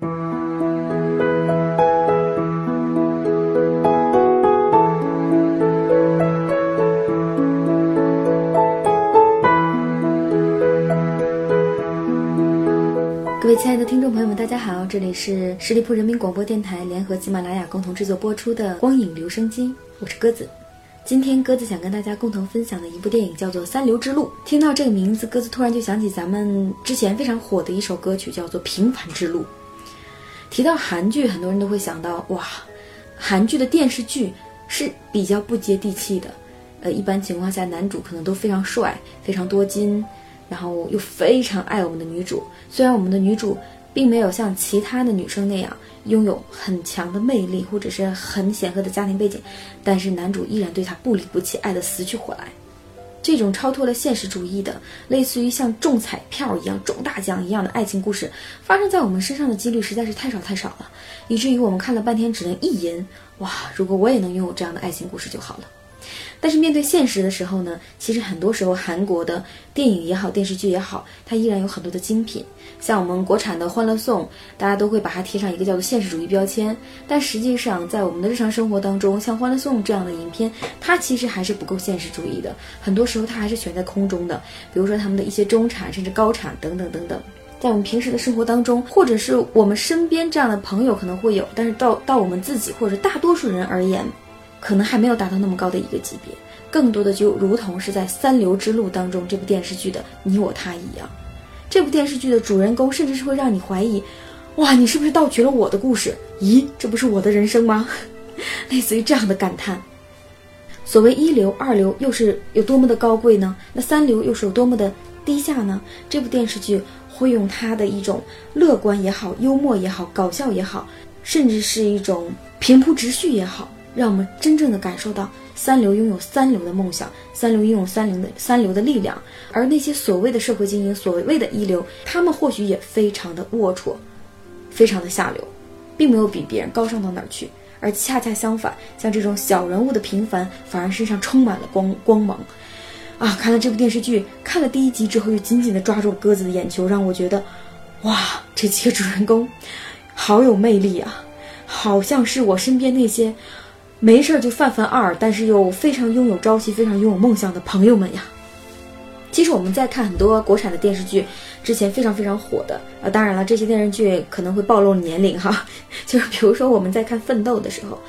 各位亲爱的听众朋友们，大家好，这里是十里铺人民广播电台联合喜马拉雅共同制作播出的《光影留声机》，我是鸽子。今天鸽子想跟大家共同分享的一部电影叫做《三流之路》。听到这个名字，鸽子突然就想起咱们之前非常火的一首歌曲，叫做《平凡之路》。提到韩剧，很多人都会想到，哇，韩剧的电视剧是比较不接地气的。呃，一般情况下，男主可能都非常帅，非常多金。然后又非常爱我们的女主，虽然我们的女主并没有像其他的女生那样拥有很强的魅力或者是很显赫的家庭背景，但是男主依然对她不离不弃，爱得死去活来。这种超脱了现实主义的，类似于像中彩票一样中大奖一样的爱情故事，发生在我们身上的几率实在是太少太少了，以至于我们看了半天只能意淫：哇，如果我也能拥有这样的爱情故事就好了。但是面对现实的时候呢，其实很多时候韩国的电影也好，电视剧也好，它依然有很多的精品。像我们国产的《欢乐颂》，大家都会把它贴上一个叫做现实主义标签。但实际上，在我们的日常生活当中，像《欢乐颂》这样的影片，它其实还是不够现实主义的。很多时候，它还是悬在空中的。比如说他们的一些中产甚至高产等等等等，在我们平时的生活当中，或者是我们身边这样的朋友可能会有，但是到到我们自己或者大多数人而言。可能还没有达到那么高的一个级别，更多的就如同是在《三流之路》当中这部电视剧的你我他一样。这部电视剧的主人公甚至是会让你怀疑：哇，你是不是盗取了我的故事？咦，这不是我的人生吗？类似于这样的感叹。所谓一流、二流又是有多么的高贵呢？那三流又是有多么的低下呢？这部电视剧会用它的一种乐观也好、幽默也好、搞笑也好，甚至是一种平铺直叙也好。让我们真正的感受到三流拥有三流的梦想，三流拥有三流的三流的力量，而那些所谓的社会精英，所谓的一流，他们或许也非常的龌龊，非常的下流，并没有比别人高尚到哪儿去，而恰恰相反，像这种小人物的平凡，反而身上充满了光光芒。啊，看了这部电视剧，看了第一集之后，又紧紧的抓住鸽子的眼球，让我觉得，哇，这几个主人公，好有魅力啊，好像是我身边那些。没事儿就泛泛二，但是又非常拥有朝气、非常拥有梦想的朋友们呀。其实我们在看很多国产的电视剧之前，非常非常火的啊。当然了，这些电视剧可能会暴露年龄哈。就是比如说我们在看《奋斗》的时候，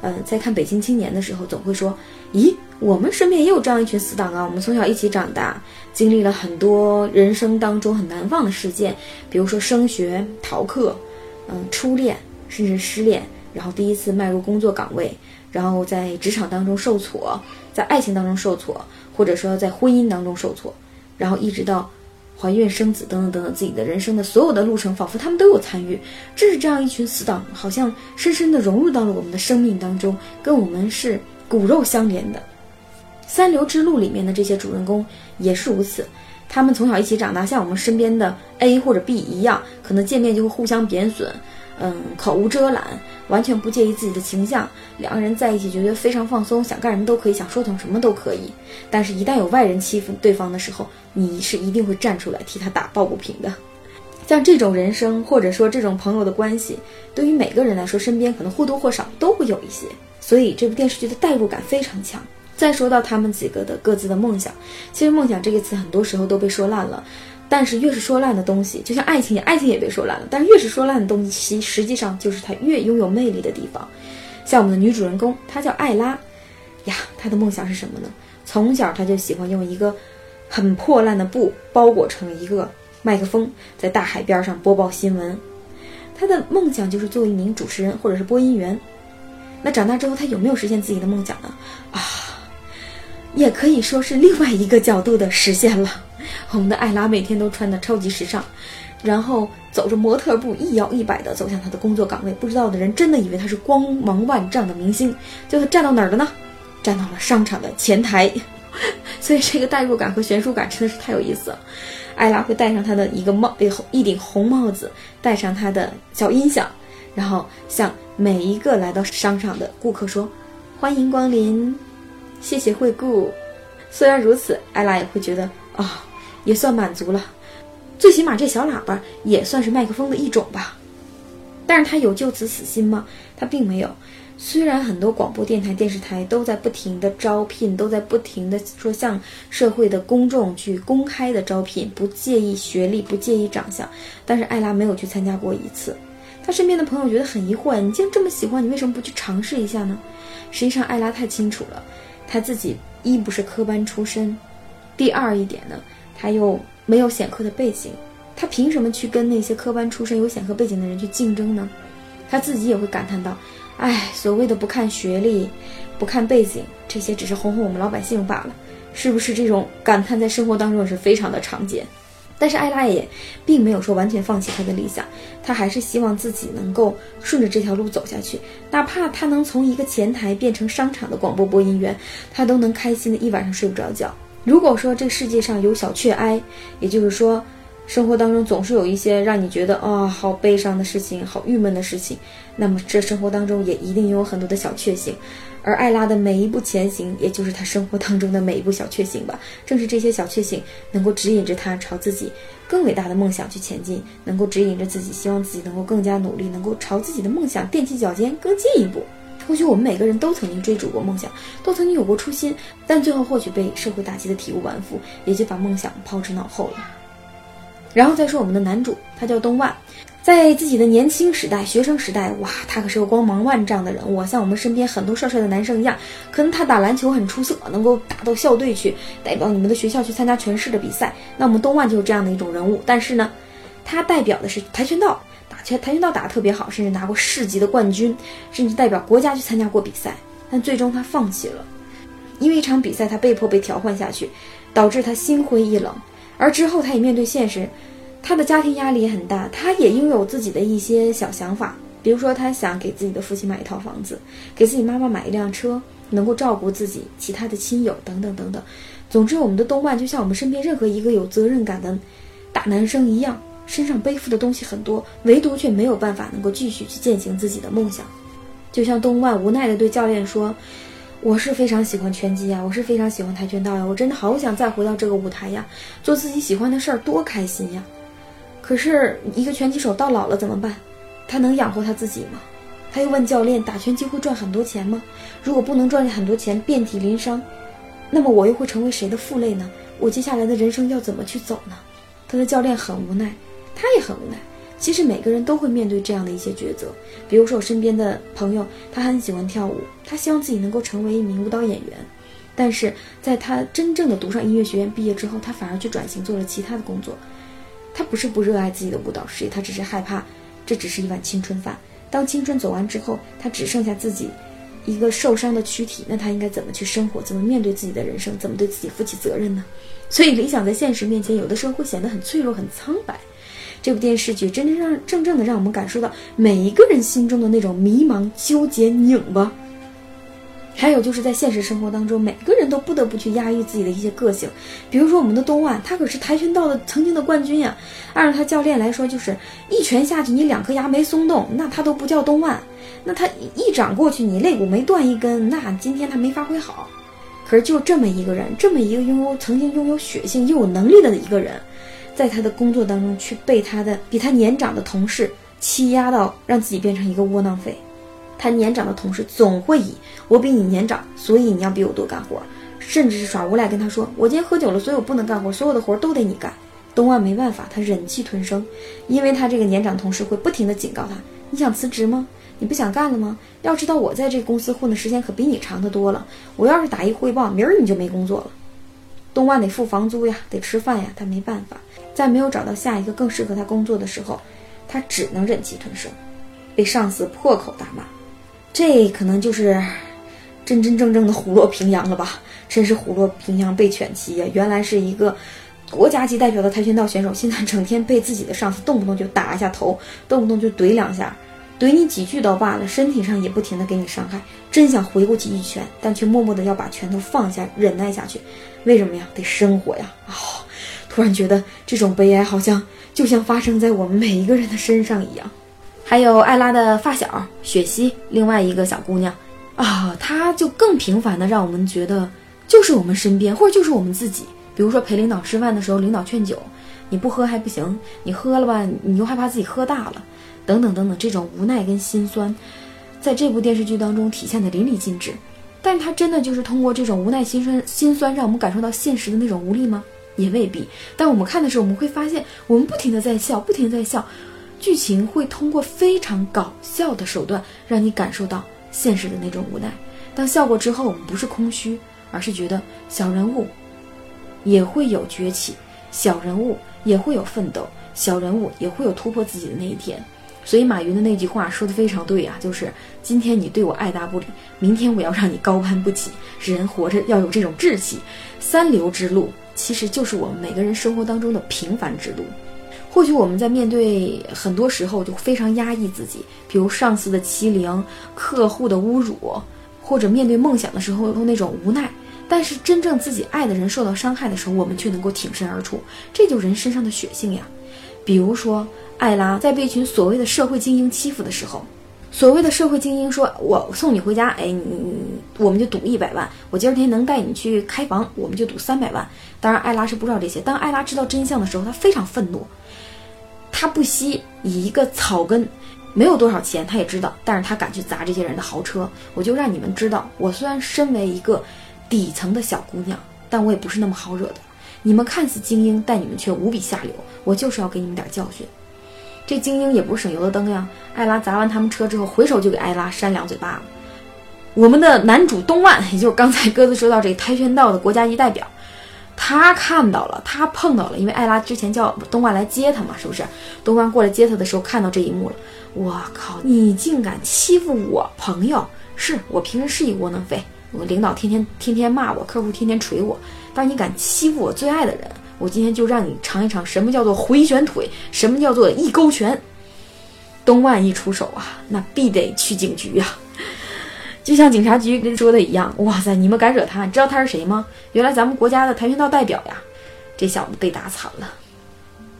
呃，在看《北京青年》的时候，总会说：“咦，我们身边也有这样一群死党啊！我们从小一起长大，经历了很多人生当中很难忘的事件，比如说升学、逃课，嗯，初恋，甚至失恋，然后第一次迈入工作岗位。”然后在职场当中受挫，在爱情当中受挫，或者说在婚姻当中受挫，然后一直到怀孕生子等等等等，自己的人生的所有的路程，仿佛他们都有参与。正是这样一群死党，好像深深的融入到了我们的生命当中，跟我们是骨肉相连的。三流之路里面的这些主人公也是如此，他们从小一起长大，像我们身边的 A 或者 B 一样，可能见面就会互相贬损。嗯，口无遮拦，完全不介意自己的形象。两个人在一起，觉得非常放松，想干什么都可以，想说什么什么都可以。但是，一旦有外人欺负对方的时候，你是一定会站出来替他打抱不平的。像这种人生，或者说这种朋友的关系，对于每个人来说，身边可能或多或少都会有一些。所以，这部电视剧的代入感非常强。再说到他们几个的各自的梦想，其实“梦想”这个词很多时候都被说烂了。但是越是说烂的东西，就像爱情，爱情也被说烂了。但是越是说烂的东西，其实际上就是它越拥有魅力的地方。像我们的女主人公，她叫艾拉，呀，她的梦想是什么呢？从小她就喜欢用一个很破烂的布包裹成一个麦克风，在大海边上播报新闻。她的梦想就是做一名主持人或者是播音员。那长大之后，她有没有实现自己的梦想呢？啊，也可以说是另外一个角度的实现了。我们的艾拉每天都穿的超级时尚，然后走着模特步，一摇一摆地走向她的工作岗位。不知道的人真的以为她是光芒万丈的明星。最后站到哪儿了呢？站到了商场的前台。所以这个代入感和悬殊感真的是太有意思了。艾拉会戴上她的一个帽，一顶红帽子，戴上她的小音响，然后向每一个来到商场的顾客说：“欢迎光临，谢谢惠顾。”虽然如此，艾拉也会觉得啊。也算满足了，最起码这小喇叭也算是麦克风的一种吧。但是他有就此死心吗？他并没有。虽然很多广播电台、电视台都在不停的招聘，都在不停的说向社会的公众去公开的招聘，不介意学历，不介意长相，但是艾拉没有去参加过一次。他身边的朋友觉得很疑惑：你既然这么喜欢，你为什么不去尝试一下呢？实际上，艾拉太清楚了，他自己一不是科班出身，第二一点呢，他又没有显赫的背景，他凭什么去跟那些科班出身、有显赫背景的人去竞争呢？他自己也会感叹到。哎，所谓的不看学历，不看背景，这些只是哄哄我们老百姓罢了，是不是？这种感叹在生活当中也是非常的常见。但是艾拉也并没有说完全放弃他的理想，他还是希望自己能够顺着这条路走下去，哪怕他能从一个前台变成商场的广播播音员，他都能开心的一晚上睡不着觉。如果说这世界上有小雀哀，也就是说。生活当中总是有一些让你觉得啊好悲伤的事情，好郁闷的事情。那么这生活当中也一定有很多的小确幸，而艾拉的每一步前行，也就是他生活当中的每一步小确幸吧。正是这些小确幸，能够指引着他朝自己更伟大的梦想去前进，能够指引着自己，希望自己能够更加努力，能够朝自己的梦想踮起脚尖更进一步。或许我们每个人都曾经追逐过梦想，都曾经有过初心，但最后或许被社会打击的体无完肤，也就把梦想抛之脑后了。然后再说我们的男主，他叫东万，在自己的年轻时代、学生时代，哇，他可是个光芒万丈的人物，像我们身边很多帅帅的男生一样。可能他打篮球很出色，能够打到校队去，代表你们的学校去参加全市的比赛。那我们东万就是这样的一种人物。但是呢，他代表的是跆拳道，跆拳道打得特别好，甚至拿过市级的冠军，甚至代表国家去参加过比赛。但最终他放弃了，因为一场比赛，他被迫被调换下去，导致他心灰意冷。而之后，他也面对现实，他的家庭压力也很大，他也拥有自己的一些小想法，比如说他想给自己的父亲买一套房子，给自己妈妈买一辆车，能够照顾自己其他的亲友等等等等。总之，我们的动漫就像我们身边任何一个有责任感的大男生一样，身上背负的东西很多，唯独却没有办法能够继续去践行自己的梦想。就像东万无奈地对教练说。我是非常喜欢拳击呀，我是非常喜欢跆拳道呀，我真的好想再回到这个舞台呀，做自己喜欢的事儿，多开心呀！可是，一个拳击手到老了怎么办？他能养活他自己吗？他又问教练：打拳击会赚很多钱吗？如果不能赚很多钱，遍体鳞伤，那么我又会成为谁的负累呢？我接下来的人生要怎么去走呢？他的教练很无奈，他也很无奈。其实每个人都会面对这样的一些抉择，比如说我身边的朋友，他很喜欢跳舞，他希望自己能够成为一名舞蹈演员，但是在他真正的读上音乐学院毕业之后，他反而去转型做了其他的工作。他不是不热爱自己的舞蹈事业，他只是害怕这只是一碗青春饭。当青春走完之后，他只剩下自己一个受伤的躯体，那他应该怎么去生活？怎么面对自己的人生？怎么对自己负起责任呢？所以理想在现实面前，有的时候会显得很脆弱、很苍白。这部电视剧真真让正正的让我们感受到每一个人心中的那种迷茫、纠结、拧巴。还有就是在现实生活当中，每个人都不得不去压抑自己的一些个性。比如说我们的东万，他可是跆拳道的曾经的冠军呀。按照他教练来说，就是一拳下去你两颗牙没松动，那他都不叫东万。那他一掌过去，你肋骨没断一根，那今天他没发挥好。可是就这么一个人，这么一个拥有曾经拥有血性又有能力的一个人。在他的工作当中，去被他的比他年长的同事欺压到，让自己变成一个窝囊废。他年长的同事总会以我比你年长，所以你要比我多干活，甚至是耍无赖跟他说：“我今天喝酒了，所以我不能干活，所有的活都得你干。”东万没办法，他忍气吞声，因为他这个年长同事会不停的警告他：“你想辞职吗？你不想干了吗？要知道我在这公司混的时间可比你长得多了，我要是打一汇报，明儿你就没工作了。”东万得付房租呀，得吃饭呀，他没办法。在没有找到下一个更适合他工作的时候，他只能忍气吞声，被上司破口大骂。这可能就是真真正正的虎落平阳了吧？真是虎落平阳被犬欺呀！原来是一个国家级代表的跆拳道选手，现在整天被自己的上司动不动就打一下头，动不动就怼两下，怼你几句倒罢了，身体上也不停的给你伤害。真想回过去一拳，但却默默的要把拳头放下，忍耐下去。为什么呀？得生活呀！啊！突然觉得这种悲哀好像就像发生在我们每一个人的身上一样。还有艾拉的发小雪溪，另外一个小姑娘啊，她就更平凡的让我们觉得就是我们身边，或者就是我们自己。比如说陪领导吃饭的时候，领导劝酒，你不喝还不行，你喝了吧，你又害怕自己喝大了。等等等等，这种无奈跟心酸，在这部电视剧当中体现的淋漓尽致。但他真的就是通过这种无奈、心酸、心酸，让我们感受到现实的那种无力吗？也未必。但我们看的时候，我们会发现，我们不停的在笑，不停的在笑，剧情会通过非常搞笑的手段，让你感受到现实的那种无奈。当笑过之后，我们不是空虚，而是觉得小人物也会有崛起，小人物也会有奋斗，小人物也会有突破自己的那一天。所以马云的那句话说的非常对啊，就是今天你对我爱答不理，明天我要让你高攀不起。人活着要有这种志气，三流之路其实就是我们每个人生活当中的平凡之路。或许我们在面对很多时候就非常压抑自己，比如上司的欺凌、客户的侮辱，或者面对梦想的时候那种无奈。但是真正自己爱的人受到伤害的时候，我们却能够挺身而出，这就人身上的血性呀。比如说。艾拉在被一群所谓的社会精英欺负的时候，所谓的社会精英说：“我送你回家，哎，你你我们就赌一百万。我今儿天能带你去开房，我们就赌三百万。”当然，艾拉是不知道这些。当艾拉知道真相的时候，她非常愤怒，她不惜以一个草根，没有多少钱，她也知道，但是她敢去砸这些人的豪车。我就让你们知道，我虽然身为一个底层的小姑娘，但我也不是那么好惹的。你们看似精英，但你们却无比下流。我就是要给你们点教训。这精英也不是省油的灯呀！艾拉砸完他们车之后，回手就给艾拉扇两嘴巴子。我们的男主东万，也就是刚才鸽子说到这个跆拳道的国家级代表，他看到了，他碰到了，因为艾拉之前叫东万来接他嘛，是不是？东万过来接他的时候，看到这一幕了。我靠，你竟敢欺负我朋友！是我平时是一窝囊废，我领导天天天天骂我，客户天天捶我，但是你敢欺负我最爱的人！我今天就让你尝一尝什么叫做回旋腿，什么叫做一勾拳。东万一出手啊，那必得去警局呀！就像警察局跟说的一样，哇塞，你们敢惹他？你知道他是谁吗？原来咱们国家的跆拳道代表呀！这小子被打惨了。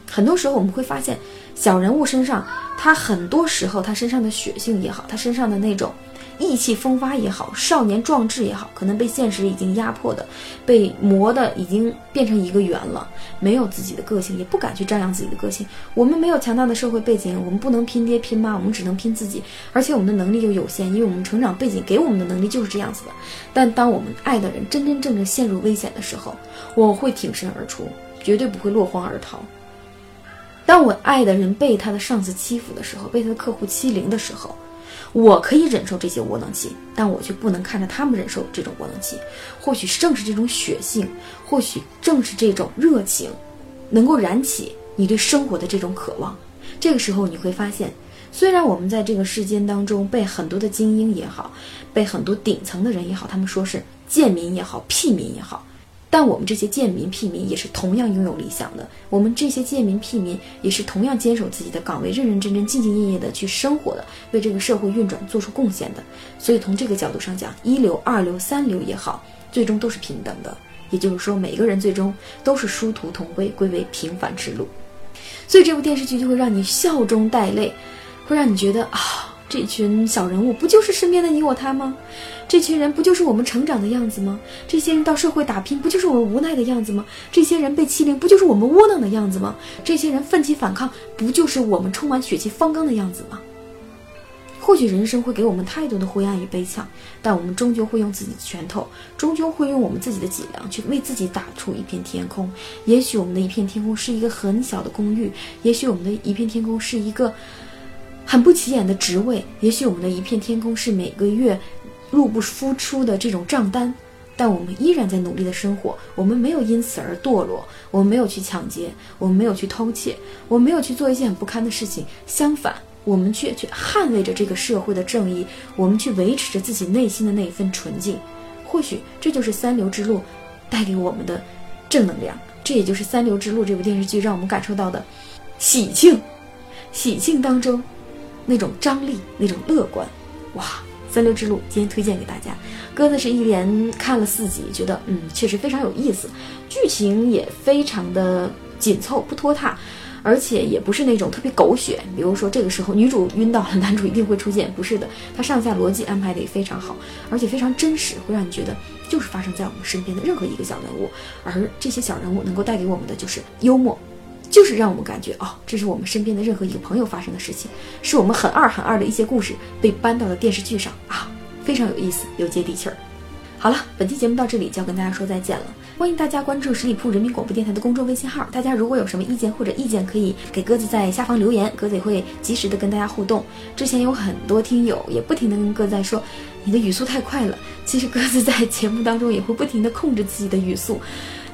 很多时候我们会发现，小人物身上，他很多时候他身上的血性也好，他身上的那种。意气风发也好，少年壮志也好，可能被现实已经压迫的，被磨的已经变成一个圆了，没有自己的个性，也不敢去张扬自己的个性。我们没有强大的社会背景，我们不能拼爹拼妈，我们只能拼自己，而且我们的能力又有限，因为我们成长背景给我们的能力就是这样子的。但当我们爱的人真真正正陷入危险的时候，我会挺身而出，绝对不会落荒而逃。当我爱的人被他的上司欺负的时候，被他的客户欺凌的时候。我可以忍受这些窝囊气，但我却不能看着他们忍受这种窝囊气。或许正是这种血性，或许正是这种热情，能够燃起你对生活的这种渴望。这个时候你会发现，虽然我们在这个世间当中被很多的精英也好，被很多顶层的人也好，他们说是贱民也好，屁民也好。但我们这些贱民屁民也是同样拥有理想的，我们这些贱民屁民也是同样坚守自己的岗位，认认真真、兢兢业业的去生活的，为这个社会运转做出贡献的。所以从这个角度上讲，一流、二流、三流也好，最终都是平等的。也就是说，每个人最终都是殊途同归，归为平凡之路。所以这部电视剧就会让你笑中带泪，会让你觉得啊。这群小人物不就是身边的你我他吗？这群人不就是我们成长的样子吗？这些人到社会打拼不就是我们无奈的样子吗？这些人被欺凌不就是我们窝囊的样子吗？这些人奋起反抗不就是我们充满血气方刚的样子吗？或许人生会给我们太多的灰暗与悲怆，但我们终究会用自己的拳头，终究会用我们自己的脊梁去为自己打出一片天空。也许我们的一片天空是一个很小的公寓，也许我们的一片天空是一个。很不起眼的职位，也许我们的一片天空是每个月入不敷出的这种账单，但我们依然在努力的生活。我们没有因此而堕落，我们没有去抢劫，我们没有去偷窃，我们没有去做一些很不堪的事情。相反，我们却去捍卫着这个社会的正义，我们去维持着自己内心的那一份纯净。或许这就是三流之路带给我们的正能量，这也就是《三流之路》这部电视剧让我们感受到的喜庆。喜庆当中。那种张力，那种乐观，哇！三流之路今天推荐给大家。鸽子是一连看了四集，觉得嗯，确实非常有意思，剧情也非常的紧凑，不拖沓，而且也不是那种特别狗血。比如说这个时候女主晕倒了，男主一定会出现，不是的，它上下逻辑安排的也非常好，而且非常真实，会让你觉得就是发生在我们身边的任何一个小人物。而这些小人物能够带给我们的就是幽默。就是让我们感觉哦，这是我们身边的任何一个朋友发生的事情，是我们很二很二的一些故事被搬到了电视剧上啊，非常有意思，有接地气儿。好了，本期节目到这里就要跟大家说再见了。欢迎大家关注十里铺人民广播电台的公众微信号。大家如果有什么意见或者意见，可以给鸽子在下方留言，鸽子也会及时的跟大家互动。之前有很多听友也不停的跟鸽子在说，你的语速太快了。其实鸽子在节目当中也会不停的控制自己的语速，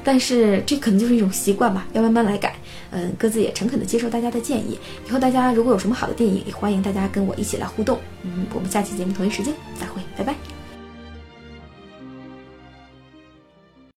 但是这可能就是一种习惯吧，要慢慢来改。嗯，各自也诚恳的接受大家的建议。以后大家如果有什么好的电影，也欢迎大家跟我一起来互动。嗯，我们下期节目同一时间再会，拜拜。